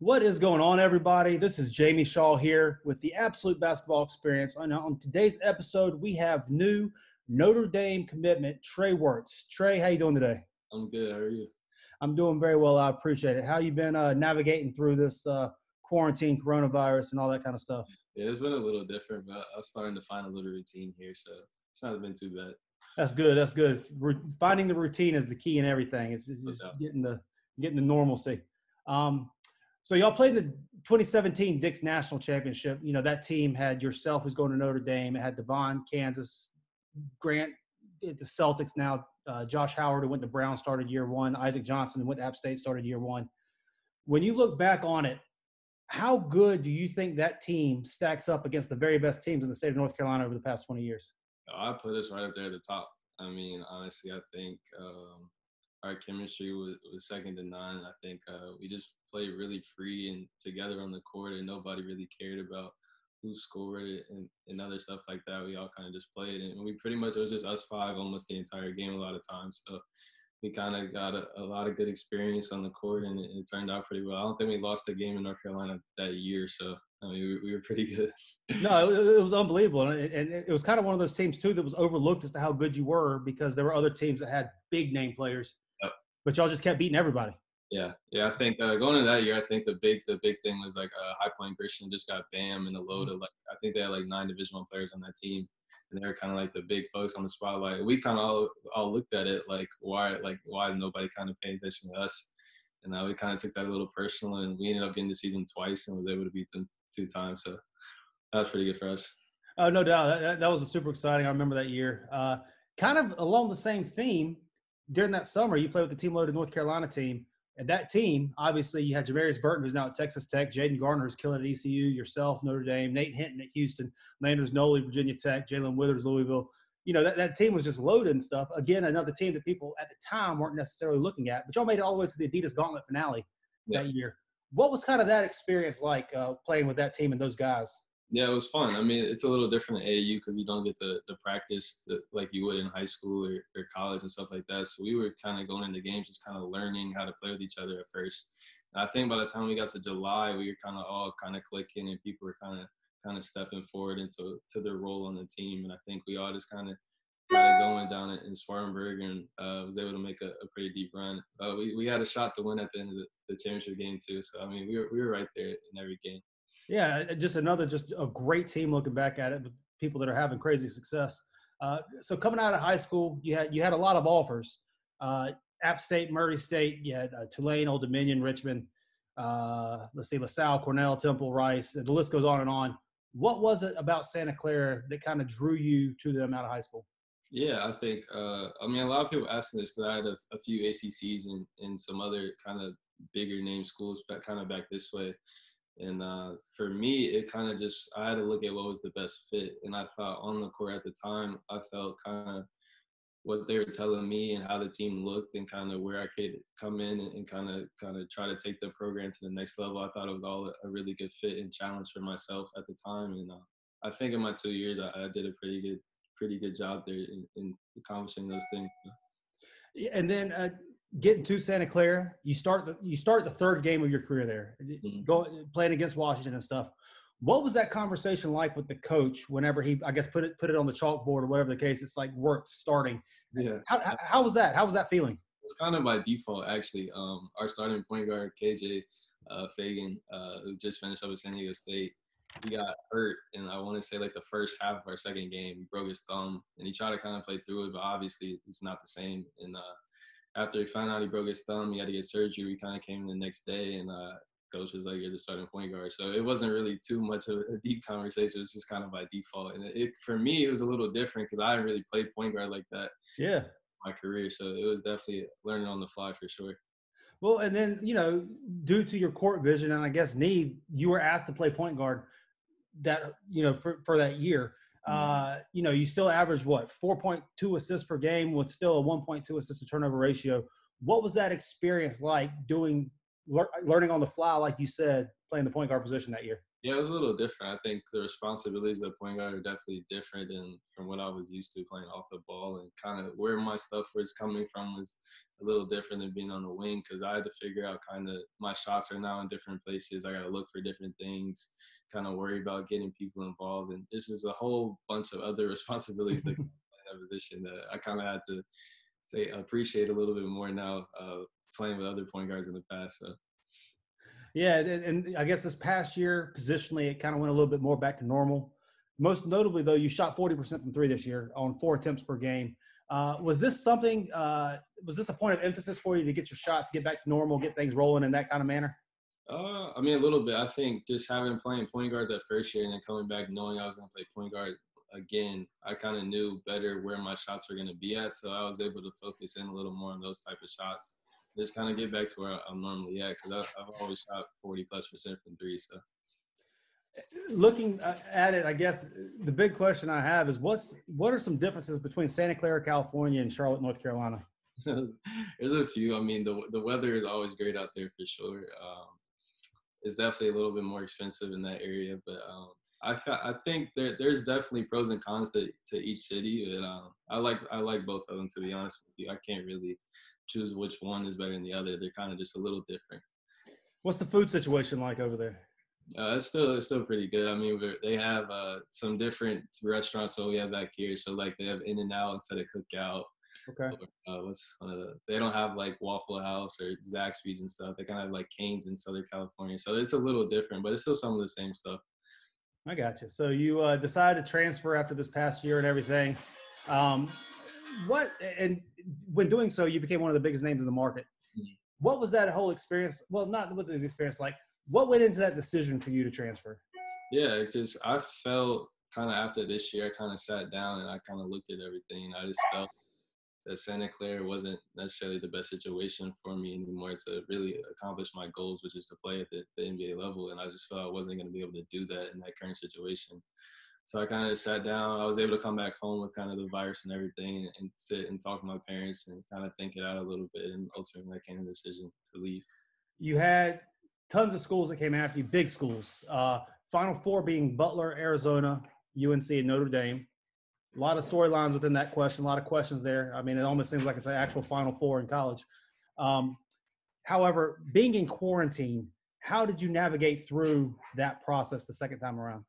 What is going on, everybody? This is Jamie Shaw here with the Absolute Basketball Experience. On, on today's episode, we have new Notre Dame commitment, Trey Wertz. Trey, how you doing today? I'm good. How are you? I'm doing very well. I appreciate it. How you been uh, navigating through this uh, quarantine, coronavirus, and all that kind of stuff? Yeah, it's been a little different, but I'm starting to find a little routine here, so it's not been too bad. That's good. That's good. finding the routine is the key in everything. It's, it's just getting the getting the normalcy. Um, so y'all played in the 2017 Dick's National Championship. You know that team had yourself who's going to Notre Dame. It had Devon, Kansas, Grant, at the Celtics now. Uh, Josh Howard who went to Brown started year one. Isaac Johnson who went to App State started year one. When you look back on it, how good do you think that team stacks up against the very best teams in the state of North Carolina over the past 20 years? I put us right up there at the top. I mean, honestly, I think um, our chemistry was, was second to none. I think uh, we just played really free and together on the court, and nobody really cared about who scored it and, and other stuff like that. We all kind of just played, and we pretty much it was just us five almost the entire game a lot of times. So we kind of got a, a, lot of good experience on the court, and it, it, turned out pretty well. I don't think we lost a game in North Carolina that year, so I mean, we, we were pretty good. no, it, was unbelievable, and it, was kind of one of those teams too that was overlooked as to how good you were because there were other teams that had big name players. But y'all just kept beating everybody. Yeah, yeah. I think uh, going into that year, I think the big the big thing was like uh, High Point Christian just got Bam and the load mm-hmm. of like I think they had like nine divisional players on that team, and they were kind of like the big folks on the spotlight. We kind of all all looked at it like why like why nobody kind of paying attention to us, and uh, we kind of took that a little personal, and we ended up getting to see them twice and was able to beat them two times. So that was pretty good for us. Oh no doubt, that, that was a super exciting. I remember that year. Uh, kind of along the same theme, during that summer, you played with the team loaded North Carolina team and that team, obviously, you had Jamarius Burton, who's now at Texas Tech, Jayden Gardner, who's killing at ECU, yourself, Notre Dame, Nate Hinton at Houston, Landers Nolley, Virginia Tech, Jae'Lyn Withers, Louisville. You know, that, that team was just loaded and stuff. Again, another team that people at the time weren't necessarily looking at, but y'all made it all the way to the Adidas Gauntlet finale yeah. that year. What was kind of that experience like uh, playing with that team and those guys? Yeah, it was fun. I mean, it's a little different at AAU because you don't get the, the practice that, like you would in high school or, or college and stuff like that. So we were kind of going into games just kind of learning how to play with each other at first. And I think by the time we got to July, we were kind of all kind of clicking and people were kind of kind of stepping forward into to their role on the team. And I think we all just kind of got it going down in, Spartanburg and uh, was able to make a, a pretty deep run. Uh, we, we had a shot to win at the end of the, the championship game too. So, I mean, we were, we were right there in every game. Yeah, just another just a great team looking back at it. People that are having crazy success. Uh, so coming out of high school, you had you had a lot of offers. Uh, App State, Murray State, you had uh, Tulane, Old Dominion, Richmond. Uh, let's see, LaSalle, Cornell, Temple, Rice. The list goes on and on. What was it about Santa Clara that kind of drew you to them out of high school? Yeah, I think. Uh, I mean, a lot of people asking this because I had a, a, few ACCs and, and some other kind of bigger name schools, but kind of back this way. And uh, for me, it kind of just I had to look at what was the best fit, and I thought on the court at the time, I felt kind of what they were telling me and how the team looked, and kind of where I could come in and kind of kind of try to take the program to the next level. I thought it was all a really good fit and challenge for myself at the time, and uh, I think in my two years, I, I, did a pretty good pretty good job there in, in accomplishing those things. And then uh, getting to Santa Clara, you start the you start the third game of your career there, mm-hmm. going playing against Washington and stuff. What was that conversation like with the coach whenever he, I guess, put it put it on the chalkboard or whatever the case? It's like work starting. Yeah. How, how, how was that? How was that feeling? It's kind of by default, actually. Um, our starting point guard KJ uh, Feagin, uh, who just finished up at San Diego State, he got hurt, and I want to say like the first half of our second game, he broke his thumb, and he tried to kind of play through it, but obviously it's not the same. And uh, after he found out he broke his thumb, he had to get surgery. We kind of came in the next day, and uh, coach was like, "You're the starting point guard." So it wasn't really too much of a deep conversation. It was just kind of by default. And it, for me, it was a little different because I hadn't really played point guard like that. Yeah. My career, so it was definitely learning on the fly for sure. Well, and then you know, due to your court vision and I guess need, you were asked to play point guard. That you know for for that year. Mm-hmm. Uh, you know, you still average what 4.2 assists per game with still a 1.2 assist to turnover ratio. What was that experience like doing lear- learning on the fly, like you said, playing the point guard position that year? Yeah, it was a little different. I think the responsibilities of point guard are definitely different than from what I was used to playing off the ball, and kind of where my stuff was coming from was a little different than being on the wing because I had to figure out kind of my shots are now in different places. I got to look for different things, kind of worry about getting people involved, and this is a whole bunch of other responsibilities that in that position that I kind of had to say appreciate a little bit more now uh, playing with other point guards in the past. So. Yeah, and, and I guess this past year, positionally, it kind of went a little bit more back to normal. Most notably, though, you shot 40% from three this year on four attempts per game. Uh, was this something? Uh, was this a point of emphasis for you to get your shots, get back to normal, get things rolling in that kind of manner? Uh, I mean, a little bit. I think just having playing point guard that first year and then coming back knowing I was going to play point guard again, I kind of knew better where my shots were going to be at. So I was able to focus in a little more on those type of shots just kind of get back to where I'm normally at because I've always shot 40 plus percent from three. So looking uh, at it, I guess the big question I have is what's what are some differences between Santa Clara, California, and Charlotte, North Carolina? There's a few. I mean, the the weather is always great out there for sure. Um, it's definitely a little bit more expensive in that area, but um, I I think there, there's definitely pros and cons to, to each city. But um, I like I like both of them to be honest with you. I can't really choose which one is better than the other. They're kind of just a little different. What's the food situation like over there? Uh, it's still it's still pretty good. I mean, they have uh, some different restaurants that we have back here. So like they have In and Out instead of Cookout. Okay. Uh, what's uh, they don't have like Waffle House or Zaxby's and stuff. They kind of have like Canes in Southern California. So it's a little different, but it's still some of the same stuff. I got you. So you uh, decided to transfer after this past year and everything. Um, what and when doing so, you became one of the biggest names in the market. Mm-hmm. What was that whole experience? Well, not what was the experience like. What went into that decision for you to transfer? Yeah, just I felt kind of after this year, I kind of sat down and I kind of looked at everything. I just felt that Santa Clara wasn't necessarily the best situation for me anymore to really accomplish my goals, which is to play at the, the NBA level. And I just felt I wasn't going to be able to do that in that current situation. So I kind of sat down. I was able to come back home with kind of the virus and everything and sit and talk to my parents and kind of think it out a little bit. And ultimately, I came to the decision to leave. You had tons of schools that came after you, big schools. Uh, Final four being Butler, Arizona, UNC, and Notre Dame. A lot of storylines within that question, a lot of questions there. I mean, it almost seems like it's an actual Final Four in college. Um, however, being in quarantine, how did you navigate through that process the second time around?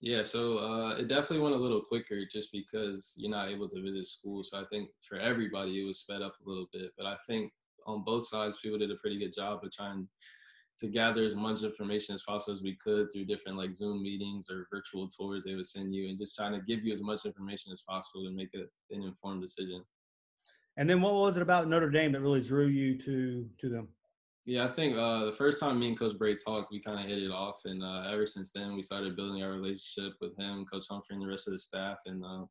Yeah, so uh, it definitely went a little quicker just because you're not able to visit school. So I think for everybody, it was sped up a little bit. But I think on both sides, people did a pretty good job of trying to gather as much information as possible as we could through different like Zoom meetings or virtual tours they would send you, and just trying to give you as much information as possible to make a, an informed decision. And then, what was it about Notre Dame that really drew you to to them? Yeah, I think uh, the first time me and Coach Brey talked, we kind of hit it off, and uh, ever since then, we started building our relationship with him, Coach Humphrey, and the rest of the staff. And uh,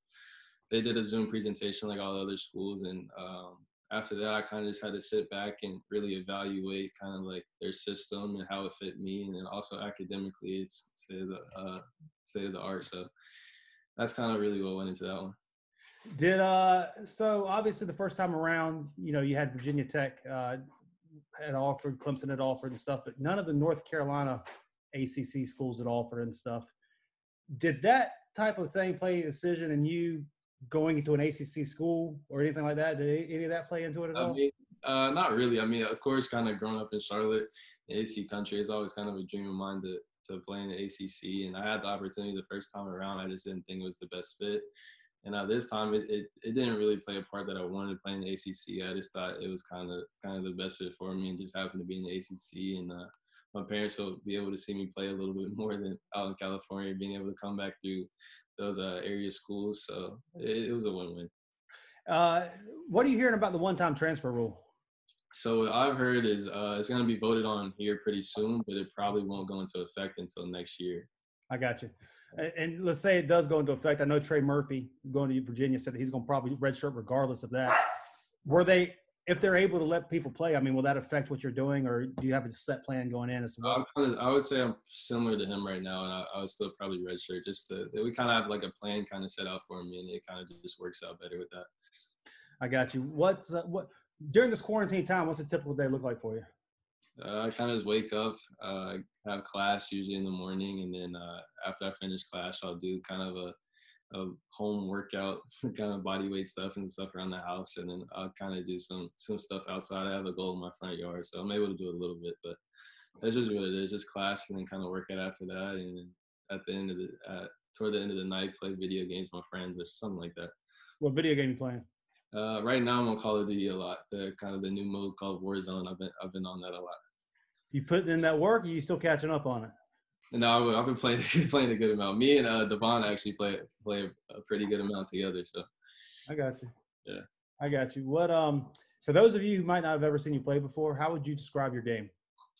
they did a Zoom presentation like all the other schools, and um, after that, I kind of just had to sit back and really evaluate kind of like their system and how it fit me, and then also academically, it's state of the uh, state of the art. So that's kind of really what went into that one. Did uh so obviously the first time around, you know, you had Virginia Tech. Uh, had offered, Clemson had offered and stuff, but none of the North Carolina ACC schools had offered and stuff. Did that type of thing play a decision in you going into an ACC school or anything like that? Did any of that play into it at all? I mean, uh, not really. I mean, of course, kind of growing up in Charlotte, AC country, it's always kind of a dream of mine to to play in the ACC, and I had the opportunity the first time around. I just didn't think it was the best fit. And at this time, it, it, it, didn't really play a part that I wanted to play in the ACC. I just thought it was kind of kind of the best fit for me, and just happened to be in the ACC. And uh, my parents will be able to see me play a little bit more than out in California, being able to come back through those uh, area schools. So it, it was a win-win. Uh, what are you hearing about the one-time transfer rule? So what I've heard is uh, it's going to be voted on here pretty soon, but it probably won't go into effect until next year. I got you. And let's say it does go into effect. I know Trey Murphy going to Virginia said that he's going to probably redshirt regardless of that. Were they, if they're able to let people play, I mean, will that affect what you're doing, or do you have a set plan going in as to what? I would say I'm similar to him right now, and I, I would still probably redshirt. Just to we kind of have like a plan kind of set out for me, and it kind of just works out better with that. I got you. What's uh, what during this quarantine time? What's a typical day look like for you? Uh, I kind of just wake up, uh, have class usually in the morning, and then uh, after I finish class, I'll do kind of a, a home workout, kind of body weight stuff and stuff around the house, and then I'll kind of do some some stuff outside. I have a goal in my front yard, so I'm able to do a little bit, but that's just what it is, just class, and then kind of work out after that, and then at the end of the uh, toward the end of the night, play video games with my friends or something like that. What video game you playing? Uh, right now, I'm on Call of Duty a lot. The kind of the new mode called Warzone. I've been I've been on that a lot. You putting in that work? Or you still catching up on it? No, I've been playing playing a good amount. Me and uh, Devon actually play play a pretty good amount together. So I got you. Yeah, I got you. What um for those of you who might not have ever seen you play before, how would you describe your game?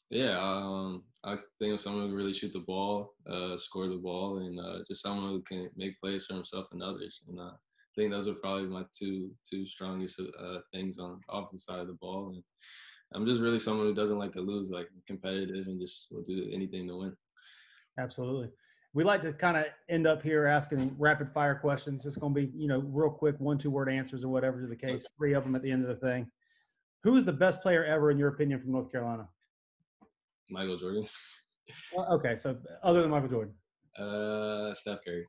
Yeah, um, I think of someone who really shoot the ball, uh, score the ball, and uh, just someone who can make plays for himself and others. And uh, I think those are probably my two two strongest uh, things on opposite side of the ball. And I'm just really someone who doesn't like to lose, like competitive, and just will do anything to win. Absolutely. We like to kind of end up here asking rapid fire questions. It's going to be, you know, real quick, one, two word answers or whatever the case, three of them at the end of the thing. Who is the best player ever, in your opinion, from North Carolina? Michael Jordan. okay, so other than Michael Jordan, uh, Steph Curry.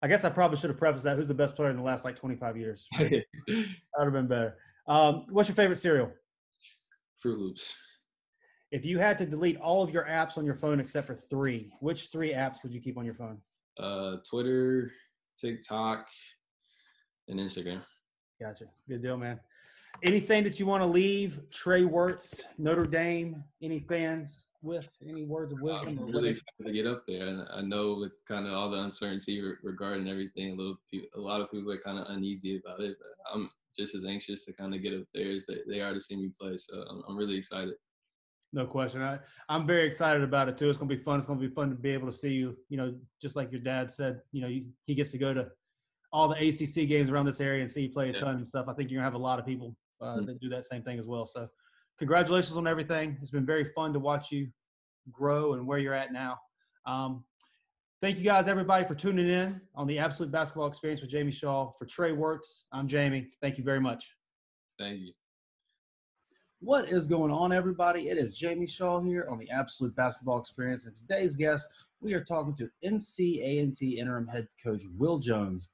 I guess I probably should have prefaced that. Who's the best player in the last like 25 years? that would have been better. Um, what's your favorite cereal? Froot Loops. If you had to delete all of your apps on your phone except for three, which three apps would you keep on your phone? Uh, Twitter, TikTok, and Instagram. Gotcha. Good deal, man. Anything that you want to leave Trey Wertz, Notre Dame, any fans with any words of wisdom? I'm really excited to get up there. And I know with kind of all the uncertainty regarding everything, a little, a lot of people are kind of uneasy about it. But I'm just as anxious to kind of get up there as they, they are to see me play. So I'm, I'm really excited. No question. I, I'm very excited about it too. It's going to be fun. It's going to be fun to be able to see you, you know, just like your dad said, you know, you, he gets to go to all the ACC games around this area and see you play a ton and stuff. I think you're going to have a lot of people uh, mm-hmm. that do that same thing as well. So congratulations on everything. It's been very fun to watch you grow and where you're at now. Um, thank you guys, everybody, for tuning in on the Absolute Basketball Experience with Jamie Shaw. For Trey Wertz, I'm Jamie. Thank you very much. Thank you. What is going on, everybody? It is Jamie Shaw here on the Absolute Basketball Experience. And today's guest, we are talking to NC interim head coach Will Jones.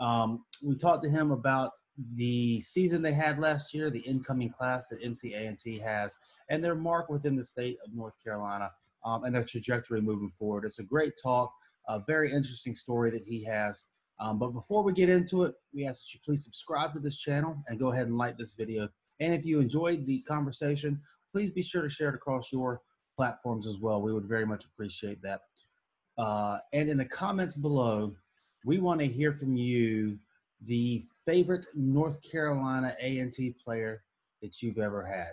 Um, we talked to him about the season they had last year, the incoming class that NC has, and their mark within the state of North Carolina um, and their trajectory moving forward. It's a great talk, a very interesting story that he has. Um, but before we get into it, we ask that you please subscribe to this channel and go ahead and like this video and if you enjoyed the conversation, please be sure to share it across your platforms as well. We would very much appreciate that. Uh, and in the comments below, we want to hear from you the favorite North Carolina A&T player that you've ever had.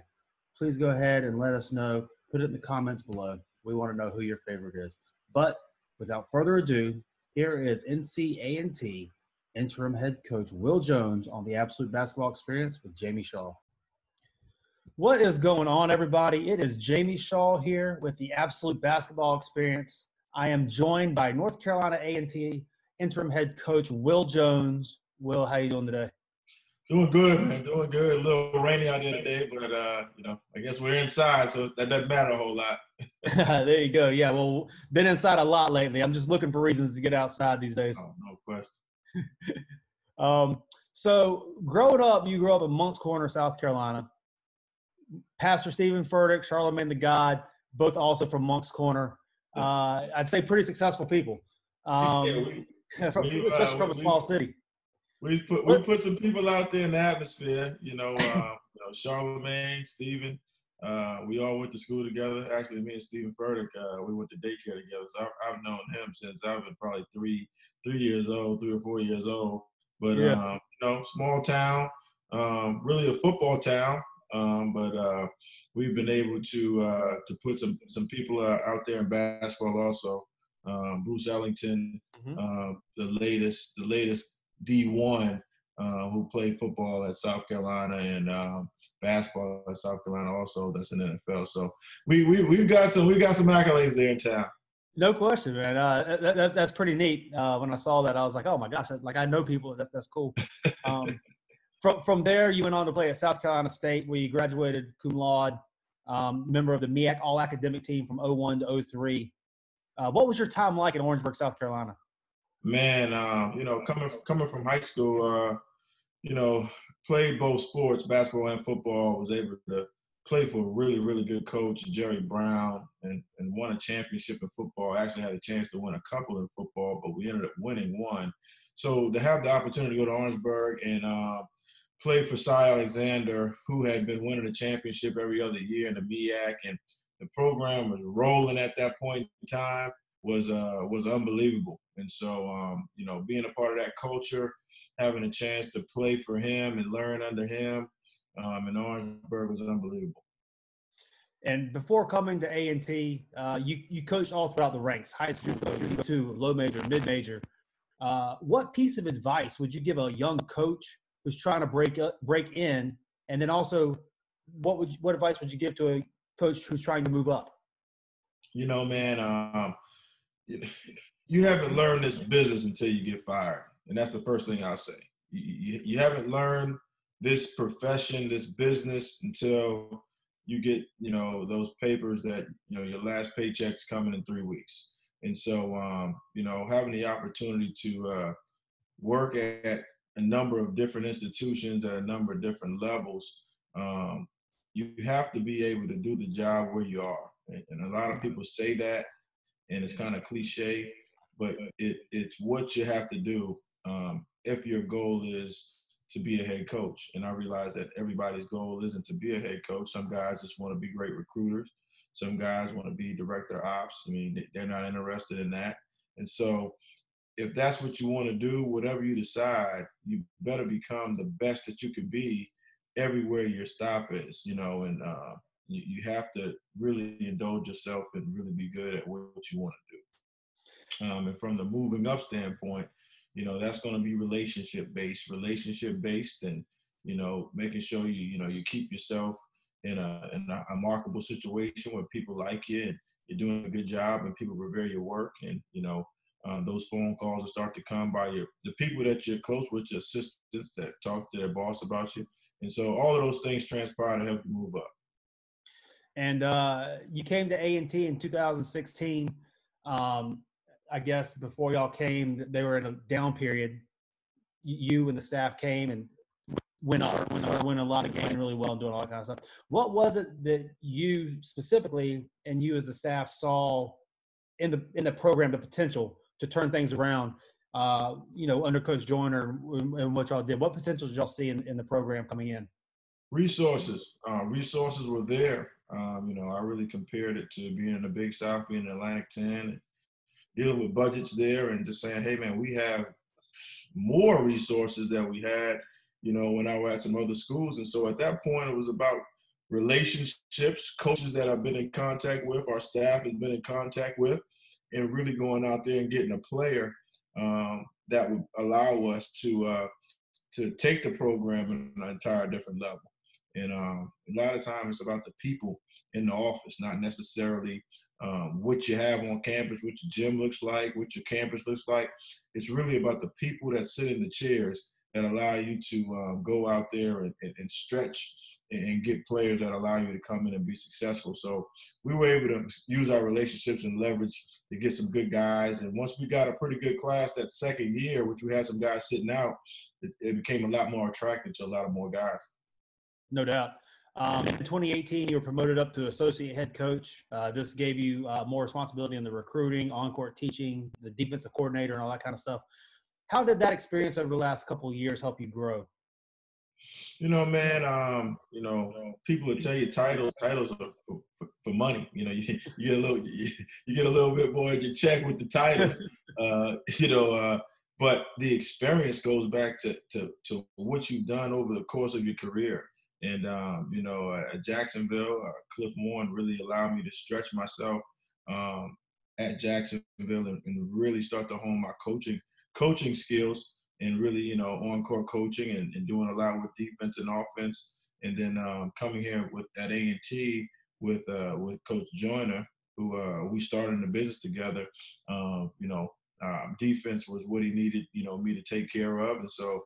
Please go ahead and let us know. Put it in the comments below. We want to know who your favorite is. But without further ado, here is NC A&T interim head coach Will Jones on the Absolute Basketball Experience with Jamie Shaw. What is going on, everybody? It is Jamie Shaw here with the Absolute Basketball Experience. I am joined by North Carolina A&T interim head coach Will Jones. Will, how you doing today? Doing good, man. Doing good. A little rainy out there today, but uh, you know, I guess we're inside, so that doesn't matter a whole lot. there you go. Yeah, well, been inside a lot lately. I'm just looking for reasons to get outside these days. Oh, no question. um, so, growing up, you grew up in Moncks Corner, South Carolina. Pastor Steven Furtick, Charlemagne the God, both also from Moncks Corner. Uh, I'd say pretty successful people, um, yeah, we, from, we, especially uh, from a we, small city. We put we put some people out there in the atmosphere. You know, uh, you know Charlemagne, Steven. Uh, we all went to school together. Actually, me and Steven Furtick, uh, we went to daycare together. So I've, I've, known him since I've been probably three three years old, three or four years old. But yeah. um, you know, small town, um, really a football town. Um, but uh, we've been able to uh, to put some some people uh, out there in basketball also. Um, Bruce Ellington, mm-hmm. Uh, the latest the latest D1 uh, who played football at South Carolina and um, basketball at South Carolina also. That's in the NFL. So we we we've got some we've got some accolades there in town. No question, man. Uh, that, that, that's pretty neat. Uh, when I saw that, I was like, "Oh my gosh!" Like I know people. That's that's cool. Um, from from there, you went on to play at South Carolina State, where you graduated cum laude. um, member of the MEAC All Academic team from 01 to 03. Uh, what was your time like in Orangeburg, South Carolina? Man, uh, you know, coming coming from high school, uh, you know, played both sports, basketball and football. Was able to play for a really, really good coach, Jerry Brown, and, and won a championship in football. I actually had a chance to win a couple in football, but we ended up winning one. So to have the opportunity to go to Orangeburg and uh, play for Cy Alexander, who had been winning the championship every other year in the MEAC, and the program was rolling at that point in time was uh, was unbelievable. And so, um, you know, being a part of that culture, having a chance to play for him and learn under him um, in Orangeburg was unbelievable. And before coming to A and T, uh, you you coached all throughout the ranks: high school, two, low major, mid major. Uh, what piece of advice would you give a young coach who's trying to break up, break in, and then also, what would you, what advice would you give to a coach who's trying to move up? You know, man, um, you haven't learned this business until you get fired, and that's the first thing I'll say. You, you, haven't learned this profession, this business until you get, you know, those papers that you know your last paycheck's coming in three weeks. And so, um, you know, having the opportunity to uh, work at a number of different institutions at a number of different levels, um, you have to be able to do the job where you are. And a lot of people say that, and it's kind of cliche, but it, it's what you have to do um, if your goal is to be a head coach. And I realize that everybody's goal isn't to be a head coach. Some guys just want to be great recruiters. Some guys want to be director ops. I mean, they're not interested in that. And so, if that's what you want to do, whatever you decide, you better become the best that you can be everywhere your stop is, you know, and uh, you, you have to really indulge yourself and really be good at what you want to do. Um, and from the moving up standpoint, you know, that's going to be relationship based, relationship based, and you know, making sure you you know you keep yourself in a, in a, marketable situation where people like you and you're doing a good job and people revere your work and you know um, those phone calls will start to come by your the people that you're close with your assistants that talk to their boss about you. And so all of those things transpire to help you move up. And uh, you came to a&t in 2016 um, i guess before y'all came they were in a down period. You and the staff came and win art, win, win a lot of games really well and doing all that kind of stuff. What was it that you specifically and you as the staff saw in the in the program the potential to turn things around? Uh, you know, under Coach Joyner and what y'all did. What potential did y'all see in, in the program coming in? Resources. Uh, resources were there. Um, you know, I really compared it to being in the Big South, being in Atlantic 10, and dealing with budgets there, and just saying, hey, man, we have more resources that we had you know, when I was at some other schools. And so at that point, it was about relationships, coaches that I've been in contact with, our staff has been in contact with, and really going out there and getting a player um, that would allow us to uh, to take the program in an entire different level. And um, a lot of times it's about the people in the office, not necessarily um, what you have on campus, what your gym looks like, what your campus looks like. It's really about the people that sit in the chairs that allow you to um, go out there and, and stretch and get players that allow you to come in and be successful. So we were able to use our relationships and leverage to get some good guys. And once we got a pretty good class that second year, which we had some guys sitting out, it, it became a lot more attractive to a lot of more guys. No doubt. Um, in 2018, you were promoted up to associate head coach. Uh, this gave you uh, more responsibility in the recruiting, on-court teaching, the defensive coordinator, and all that kind of stuff. How did that experience over the last couple years help you grow? You know, man. Um, you know, people will tell you titles. Titles are for, for, money. You know, you, you, get a little, you, you, get a little bit more in your check with the titles. uh, you know, uh, but the experience goes back to, to to what you've done over the course of your career. And um, you know, at Jacksonville, uh, Cliff Warren really allowed me to stretch myself um, at Jacksonville and, and really start to hone my coaching coaching skills and really, you know, on court coaching and, and, doing a lot with defense and offense. And then um, coming here with at A and T with uh, with Coach Joyner, who uh, we started in the business together. Um, you know, um, defense was what he needed, you know, me to take care of, and so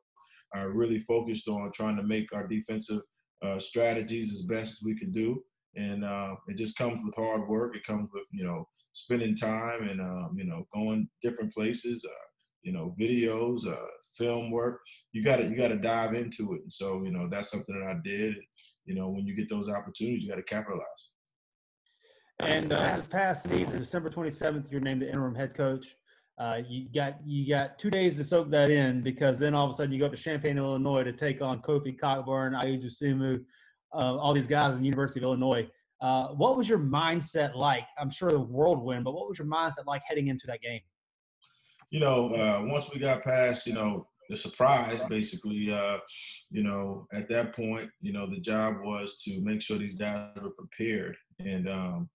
I really focused on trying to make our defensive uh, strategies as best as we could do. and uh, it just comes with hard work. It comes with you know spending time and um, you know going different places, uh, you know videos, uh, film work. You got to you got to dive into it. And so you know that's something that I did. You know when you get those opportunities, you got to capitalize. And uh, this past season, December 27th, you're named the interim head coach. Uh, you got you got two days to soak that in because then all of a sudden you go up to Champaign, Illinois to take on Kofi Cockburn, Ayo Dosunmu, uh, all these guys in the University of Illinois. Uh, what was your mindset like? I'm sure the whirlwind, but what was your mindset like heading into that game? You know, uh, once we got past, you know, the surprise, basically, uh, you know, at that point, you know, the job was to make sure these guys were prepared and, um,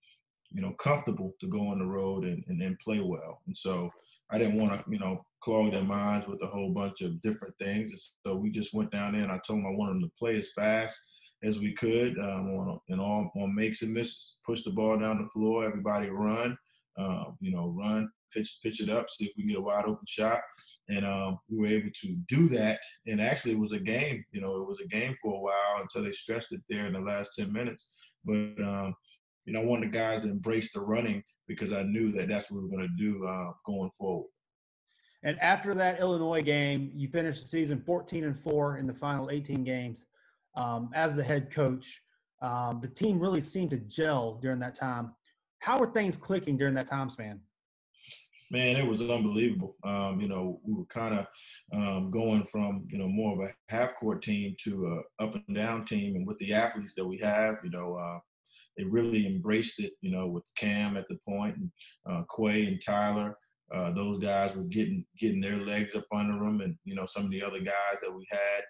you know, comfortable to go on the road and, and, and play well. And so I didn't want to, you know, clog their minds with a whole bunch of different things. So we just went down there and I told them I wanted them to play as fast as we could um, on and all on makes and misses. Push the ball down the floor, everybody run, um, you know, run, pitch, pitch it up, see if we get a wide open shot. And um, we were able to do that. And actually, it was a game. You know, it was a game for a while until they stretched it there in the last ten minutes. But um, you know, I wanted the guys to embrace the running because I knew that that's what we were going to do uh, going forward. And after that Illinois game, you finished the season 14 and four in the final 18 games um, as the head coach. Um, the team really seemed to gel during that time. How were things clicking during that time span? Man, it was unbelievable. Um, you know, we were kind of um, going from you know more of a half court team to a up and down team, and with the athletes that we have, you know, uh, they really embraced it. You know, with Cam at the point, and uh, Quay and Tyler. Uh, those guys were getting getting their legs up under them, and you know some of the other guys that we had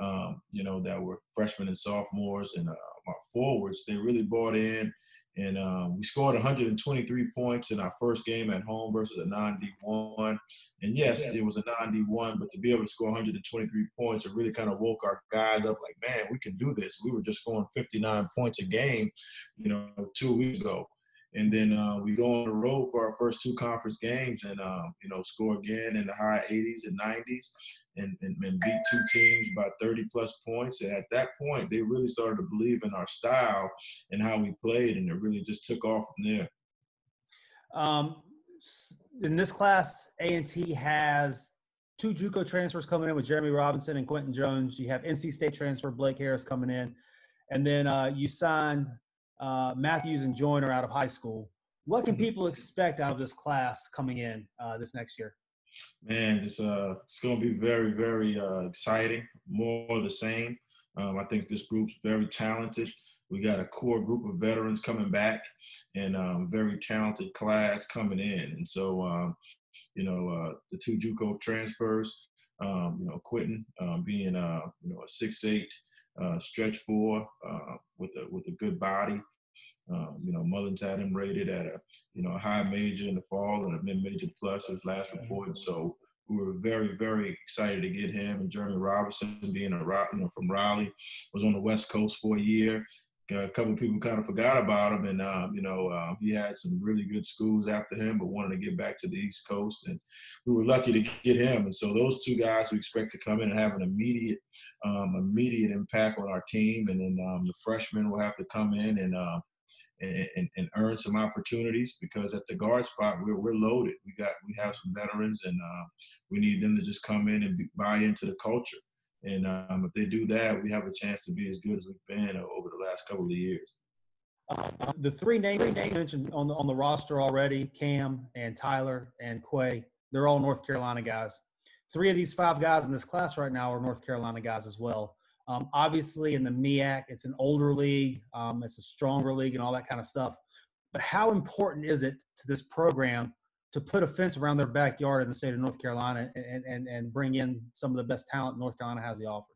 um, you know, that were freshmen and sophomores and uh, forwards. They really bought in, and um, we scored 123 points in our first game at home versus a non-D1. And yes, yes, it was a non-D1, but to be able to score 123 points, it really kind of woke our guys up. Like, man, we can do this. We were just scoring 59 points a game, you know, two weeks ago and then uh, we go on the road for our first two conference games and uh, you know score again in the high 80s and 90s and, and, and, beat two teams by 30 plus points. And at that point they really started to believe in our style and how we played and it really just took off from there. Um, in this class a&t has two juco transfers coming in with jeremy robinson and quentin jones. You have nc state transfer blake harris coming in. And then uh, you signed uh, Matthews and Joyner out of high school. What can mm-hmm. people expect out of this class coming in uh, this next year? Man, just uh, it's going to be very, very uh, exciting. More of the same. Um, I think this group's very talented. We got a core group of veterans coming back, and um, very talented class coming in. And so, um, you know, uh, the two JUCO transfers. Um, you know, Quentin um, being uh, you know a six eight uh, stretch four uh, with a with a good body. Um, you know, Mullins had him rated at a you know a high major in the fall and a mid major plus his last report. So we were very very excited to get him and Jeremy Robinson being a you know from Raleigh was on the West Coast for a year a couple of people kind of forgot about him, and um, you know uh, he had some really good schools after him, but wanted to get back to the East Coast, and we were lucky to get him. And so those two guys we expect to come in and have an immediate, um, immediate impact on our team, and then um, the freshmen will have to come in and, uh, and, and, earn some opportunities because at the guard spot we're we're loaded. We got we have some veterans, and uh, we need them to just come in and buy into the culture. And um, if they do that, we have a chance to be as good as we've been over the last couple of years. Uh, the three names you mentioned on the, on the roster already, Cam and Tyler and Quay, they're all North Carolina guys. Three of these five guys in this class right now are North Carolina guys as well. Um, obviously, in the MEAC, it's an older league, um, it's a stronger league, and all that kind of stuff. But how important is it to this program to put a fence around their backyard in the state of North Carolina and, and, and bring in some of the best talent North Carolina has to offer?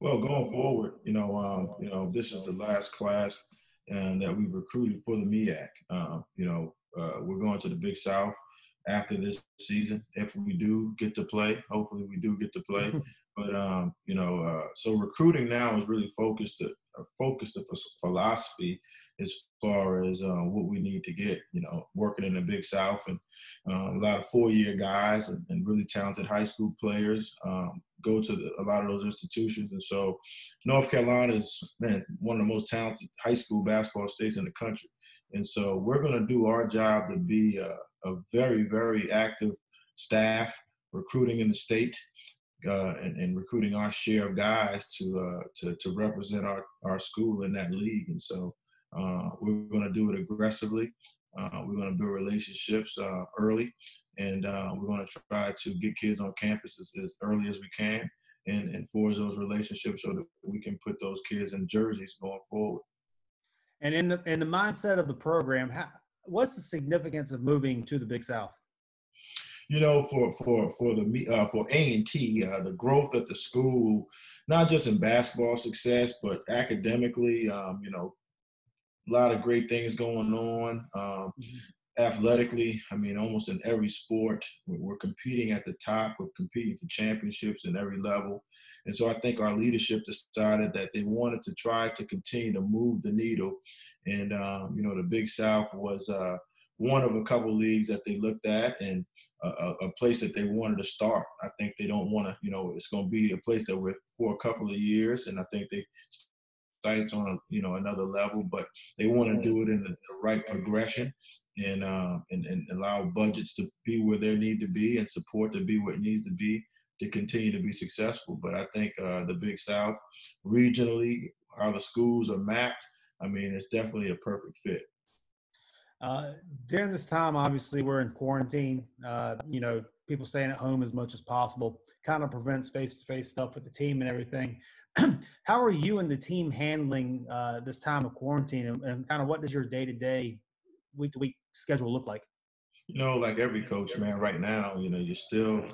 Well, going forward, you know, um, you know, this is the last class and that we've recruited for the MEAC. Um, you know, uh, we're going to the Big South after this season. If we do get to play, hopefully we do get to play. But um, you know, uh, so recruiting now is really focused to uh, focused the philosophy as far as uh, what we need to get. You know, working in the Big South and uh, a lot of four-year guys and, and, really talented high school players um, go to the, a lot of those institutions. And so, North Carolina is man one of the most talented high school basketball states in the country. And so, we're going to do our job to be a, a very, very active staff recruiting in the state uh, and, and, recruiting our share of guys to uh, to, to represent our, our school in that league. And so uh, we're going to do it aggressively. Uh, we're going to build relationships early, and we're going to try to get kids on campus as, as, early as we can and, and forge those relationships so that we can put those kids in jerseys going forward. And in the in the mindset of the program, how, what's the significance of moving to the Big South? You know, for for for the uh, for A and T, uh, the growth of the school, not just in basketball success, but academically, um, you know, a lot of great things going on. Um, mm-hmm. Athletically, I mean, almost in every sport, we're competing at the top. We're competing for championships in every level, and so I think our leadership decided that they wanted to try to continue to move the needle. And um, you know, the Big South was uh, one of a couple leagues that they looked at, and a, a, place that they wanted to start. I think they don't want to, you know, it's going to be a place that we're for a couple of years, and I think they sites on you know another level, but they want to do it in the, right progression and, uh, and and allow budgets to be where they need to be and support to be where it needs to be to continue to be successful. But I think uh, the Big South, regionally, how the schools are mapped, I mean, it's definitely a perfect fit. Uh, during this time, obviously, we're in quarantine. Uh, you know, people staying at home as much as possible kind of prevents face-to-face stuff with the team and everything. How are you and the team handling uh, this time of quarantine, and, and kind of what does your day-to-day, week-to-week schedule look like? You know, like every coach, man, right now, you know, you're still,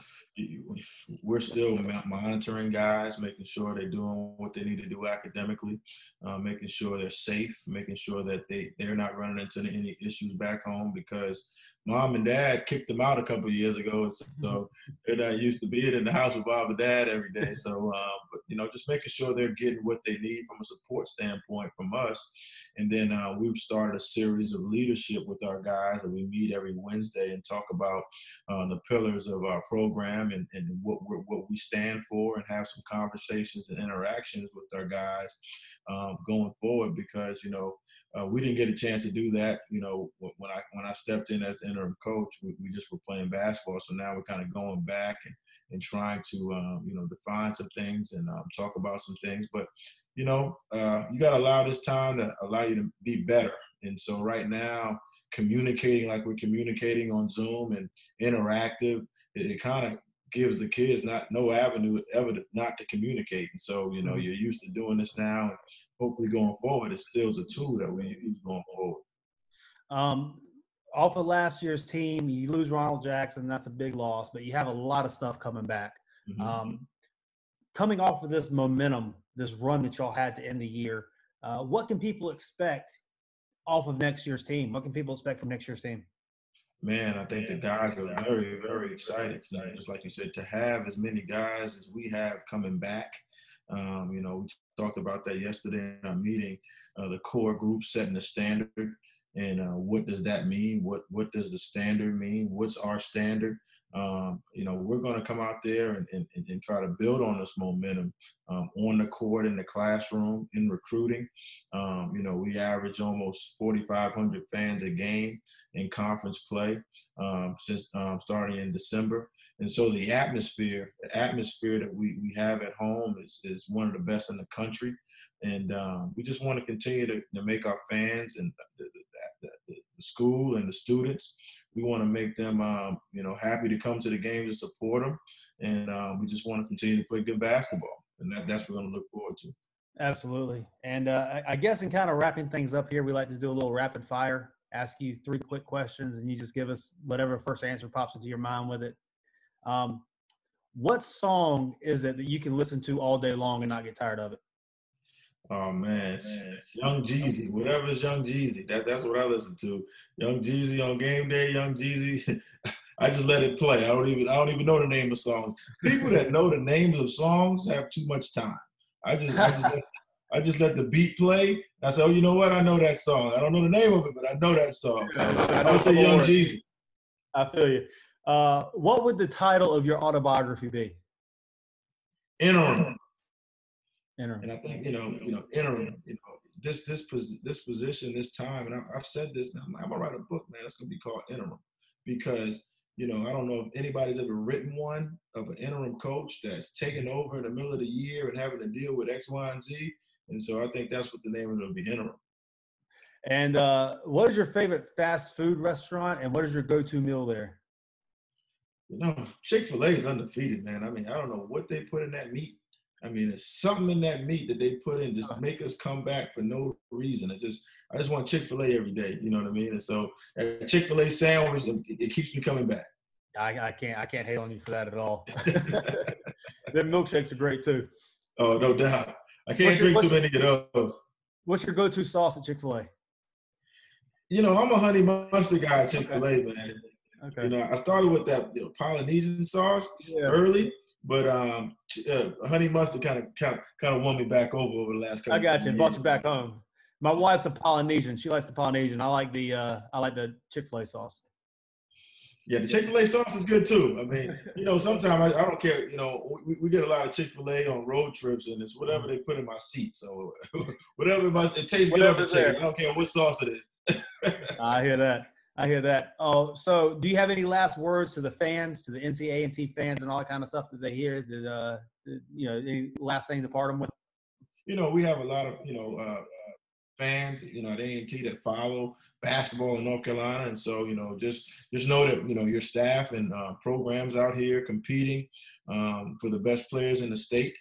we're still monitoring guys, making sure they're doing what they need to do academically, uh, making sure they're safe, making sure that they, they're not running into any issues back home because mom and dad kicked them out a couple years ago, so mm-hmm. they're not used to being in the house with mom and dad every day. So, uh, but you know, just making sure they're getting what they need from a support standpoint from us, and then uh, we've started a series of leadership with our guys that we meet every Wednesday and talk about uh, the pillars of our program and, and what what we stand for, and have some conversations and interactions with our guys um, going forward because you know uh, we didn't get a chance to do that. You know, when I when I stepped in as interim coach, we, we just were playing basketball. So now we're kind of going back and, and trying to um, you know define some things and um, talk about some things. But you know, uh, you got to allow this time to allow you to be better. And so right now, communicating like we're communicating on Zoom and interactive, it, it kind of gives the kids not no avenue ever not to communicate. And so, you know, mm-hmm. you're used to doing this now. Hopefully going forward, it still is a tool that we use going forward. Um, off of last year's team, you lose Ronald Jackson, that's a big loss, but you have a lot of stuff coming back. Mm-hmm. Um, coming off of this momentum, this run that y'all had to end the year, uh, what can people expect off of next year's team? What can people expect from next year's team? Man, I think the guys are very, very excited. Just like you said, to have as many guys as we have coming back. Um, you know, we talked about that yesterday in our meeting. Uh, the core group setting the standard, and uh, what does that mean? What what does the standard mean? What's our standard? Um, you know, we're going to come out there and, and, and, try to build on this momentum um, on the court, in the classroom, in recruiting. Um, you know, we average almost 4,500 fans a game in conference play um, since um, starting in December. And so the atmosphere, the atmosphere that we, we have at home is, is one of the best in the country. And um, we just want to continue to, to make our fans and the, the, the, the school and the students we want to make them, um, you know, happy to come to the games and support them, and um, we just want to continue to play good basketball, and that, that's what we're going to look forward to. Absolutely, and uh, I guess in kind of wrapping things up here, we like to do a little rapid fire. Ask you three quick questions, and you just give us whatever first answer pops into your mind with it. Um, what song is it that you can listen to all day long and not get tired of it? Oh man, Young Jeezy, whatever is Young Jeezy, that that's what I listen to. Young Jeezy on game day, Young Jeezy. I just let it play. I don't even I don't even know the name of songs. People that know the names of songs have too much time. I just I just let, I just let the beat play. I say, oh, you know what? I know that song. I don't know the name of it, but I know that song. So I would say Young Jeezy. I feel you. Uh, what would the title of your autobiography be? Interim. Interim. And I think you know, you know, interim. You know, this this this position, this time, and I, have said this. Man, I'm gonna write a book, man. It's gonna be called Interim, because you know I don't know if anybody's ever written one of an interim coach that's taken over in the middle of the year and having to deal with X, Y, and Z. And so I think that's what the name of it will be, Interim. And uh, what is your favorite fast food restaurant, and what is your go-to meal there? You know, Chick Fil A is undefeated, man. I mean, I don't know what they put in that meat. I mean, it's something in that meat that they put in just uh-huh. make us come back for no reason. I just, I just want Chick Fil A every day. You know what I mean? And so, Chick Fil A sandwich, it, it, keeps me coming back. I, I can't, I can't hate on you for that at all. Their milkshakes are great too. Oh, no doubt. I can't your, drink too many of those. What's your go-to sauce at Chick Fil A? You know, I'm a honey mustard guy at Chick Fil A, okay. man. Okay. You know, I started with that you know, Polynesian sauce yeah. early, but um, uh, honey mustard kind of kind of won me back over over the last couple. I got you. Brought you back home. My wife's a Polynesian. She likes the Polynesian. I like the uh, I like the Chick Fil A sauce. Yeah, the Chick Fil A sauce is good too. I mean, you know, sometimes I, I don't care. You know, we, we get a lot of Chick Fil A on road trips, and it's whatever they put in my seat. So whatever my, it tastes good on the chicken. I don't care what sauce it is. I hear that. I hear that. Oh, so do you have any last words to the fans, to the NC A&T fans, and all that kind of stuff that they hear? That uh, you know, any last thing to part them with? You know, we have a lot of you know uh, fans, you know, at A&T that follow basketball in North Carolina, and so you know, just just know that you know your staff and uh, programs out here competing um, for the best players in the state,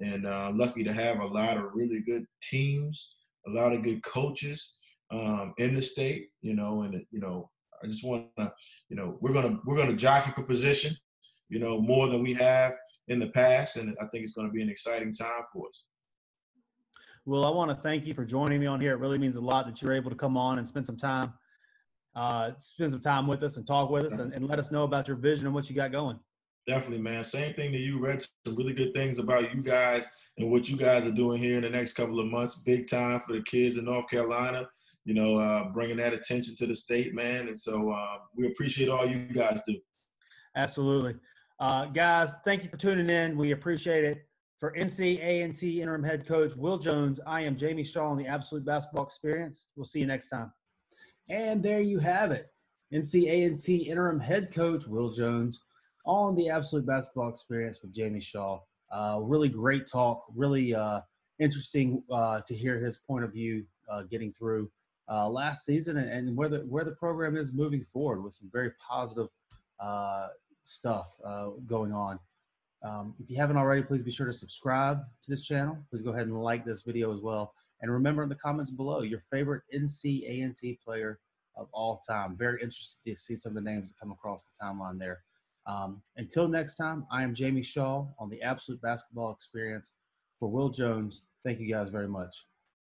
and uh, lucky to have a lot of really good teams, a lot of good coaches um, in the state, you know, and you know, I just want to, you know, we're gonna we're gonna jockey for position, you know, more than we have in the past, and I think it's going to be an exciting time for us. Well, I want to thank you for joining me on here. It really means a lot that you're able to come on and spend some time, uh, spend some time with us and talk with us, and, and let us know about your vision and what you got going. Definitely, man. Same thing to you. Read some really good things about you guys and what you guys are doing here in the next couple of months. Big time for the kids in North Carolina you know, uh, bringing that attention to the state, man. And so uh, we appreciate all you guys do. Absolutely. Uh, guys, thank you for tuning in. We appreciate it. For NCAA interim head coach Will Jones, I am Jamie Shaw on the Absolute Basketball Experience. We'll see you next time. And there you have it. NCAA interim head coach Will Jones on the Absolute Basketball Experience with Jamie Shaw. Uh, really great talk. Really uh, interesting uh, to hear his point of view uh, getting through uh, last season and, and, where the where the program is moving forward with some very positive uh, stuff uh, going on. Um, if you haven't already, please be sure to subscribe to this channel. Please go ahead and like this video as well. And remember in the comments below your favorite NCAA player of all time. Very interested to see some of the names that come across the timeline there. Um, until next time, I am Jamie Shaw on the Absolute Basketball Experience for Will Jones. Thank you guys very much.